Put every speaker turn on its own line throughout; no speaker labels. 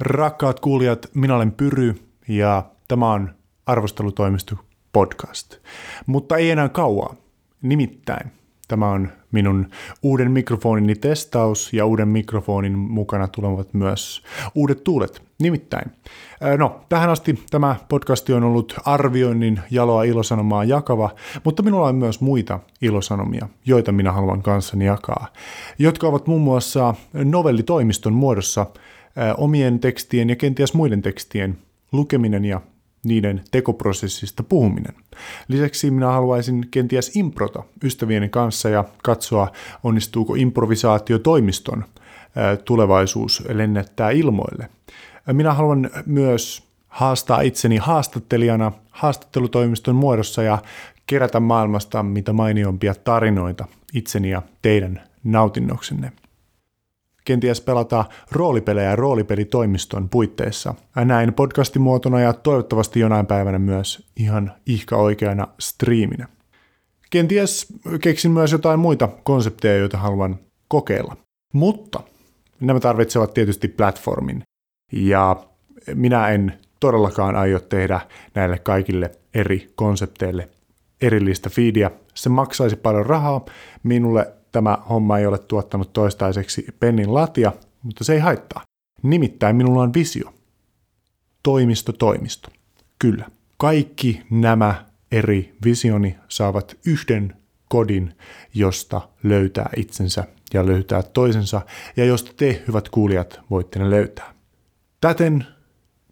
Rakkaat kuulijat, minä olen Pyry ja tämä on Arvostelutoimisto podcast. Mutta ei enää kauaa. Nimittäin tämä on minun uuden mikrofonini testaus ja uuden mikrofonin mukana tulevat myös uudet tuulet. Nimittäin, no tähän asti tämä podcasti on ollut arvioinnin jaloa ilosanomaa jakava, mutta minulla on myös muita ilosanomia, joita minä haluan kanssani jakaa, jotka ovat muun muassa novellitoimiston muodossa – omien tekstien ja kenties muiden tekstien lukeminen ja niiden tekoprosessista puhuminen. Lisäksi minä haluaisin kenties improta ystävieni kanssa ja katsoa, onnistuuko improvisaatiotoimiston tulevaisuus lennättää ilmoille. Minä haluan myös haastaa itseni haastattelijana haastattelutoimiston muodossa ja kerätä maailmasta mitä mainiompia tarinoita itseni ja teidän nautinnoksenne kenties pelata roolipelejä roolipelitoimiston puitteissa. Näin podcastimuotona ja toivottavasti jonain päivänä myös ihan ihka oikeana striiminä. Kenties keksin myös jotain muita konsepteja, joita haluan kokeilla. Mutta nämä tarvitsevat tietysti platformin. Ja minä en todellakaan aio tehdä näille kaikille eri konsepteille erillistä feedia. Se maksaisi paljon rahaa. Minulle tämä homma ei ole tuottanut toistaiseksi pennin latia, mutta se ei haittaa. Nimittäin minulla on visio. Toimisto, toimisto. Kyllä. Kaikki nämä eri visioni saavat yhden kodin, josta löytää itsensä ja löytää toisensa, ja josta te, hyvät kuulijat, voitte ne löytää. Täten,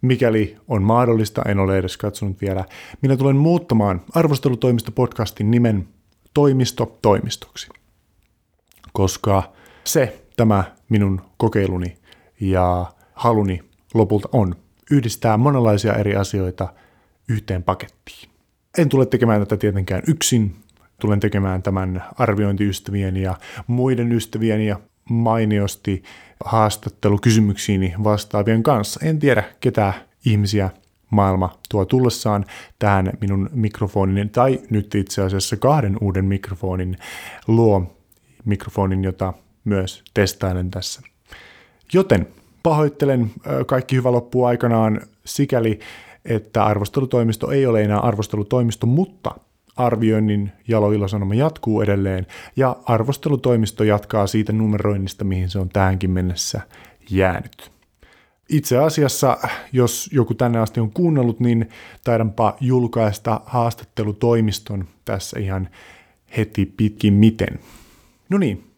mikäli on mahdollista, en ole edes katsonut vielä, minä tulen muuttamaan arvostelutoimisto podcastin nimen toimisto toimistoksi koska se tämä minun kokeiluni ja haluni lopulta on yhdistää monenlaisia eri asioita yhteen pakettiin. En tule tekemään tätä tietenkään yksin, tulen tekemään tämän arviointiystävien ja muiden ystävien ja mainiosti haastattelukysymyksiini vastaavien kanssa. En tiedä, ketä ihmisiä maailma tuo tullessaan tähän minun mikrofonin, tai nyt itse asiassa kahden uuden mikrofonin luo mikrofonin, jota myös testailen tässä. Joten pahoittelen, kaikki hyvä loppuu aikanaan sikäli, että arvostelutoimisto ei ole enää arvostelutoimisto, mutta arvioinnin jaloilosanoma jatkuu edelleen ja arvostelutoimisto jatkaa siitä numeroinnista, mihin se on tähänkin mennessä jäänyt. Itse asiassa, jos joku tänne asti on kuunnellut, niin taidanpa julkaista haastattelutoimiston tässä ihan heti pitkin miten. No niin,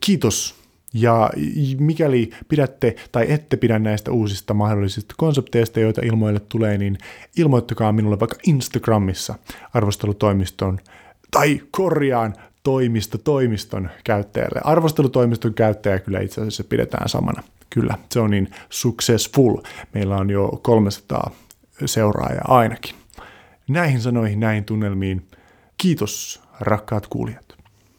kiitos. Ja mikäli pidätte tai ette pidä näistä uusista mahdollisista konsepteista, joita ilmoille tulee, niin ilmoittakaa minulle vaikka Instagramissa arvostelutoimiston tai korjaan toimisto toimiston käyttäjälle. Arvostelutoimiston käyttäjä kyllä itse asiassa pidetään samana. Kyllä, se on niin successful. Meillä on jo 300 seuraajaa ainakin. Näihin sanoihin, näihin tunnelmiin. Kiitos, rakkaat kuulijat.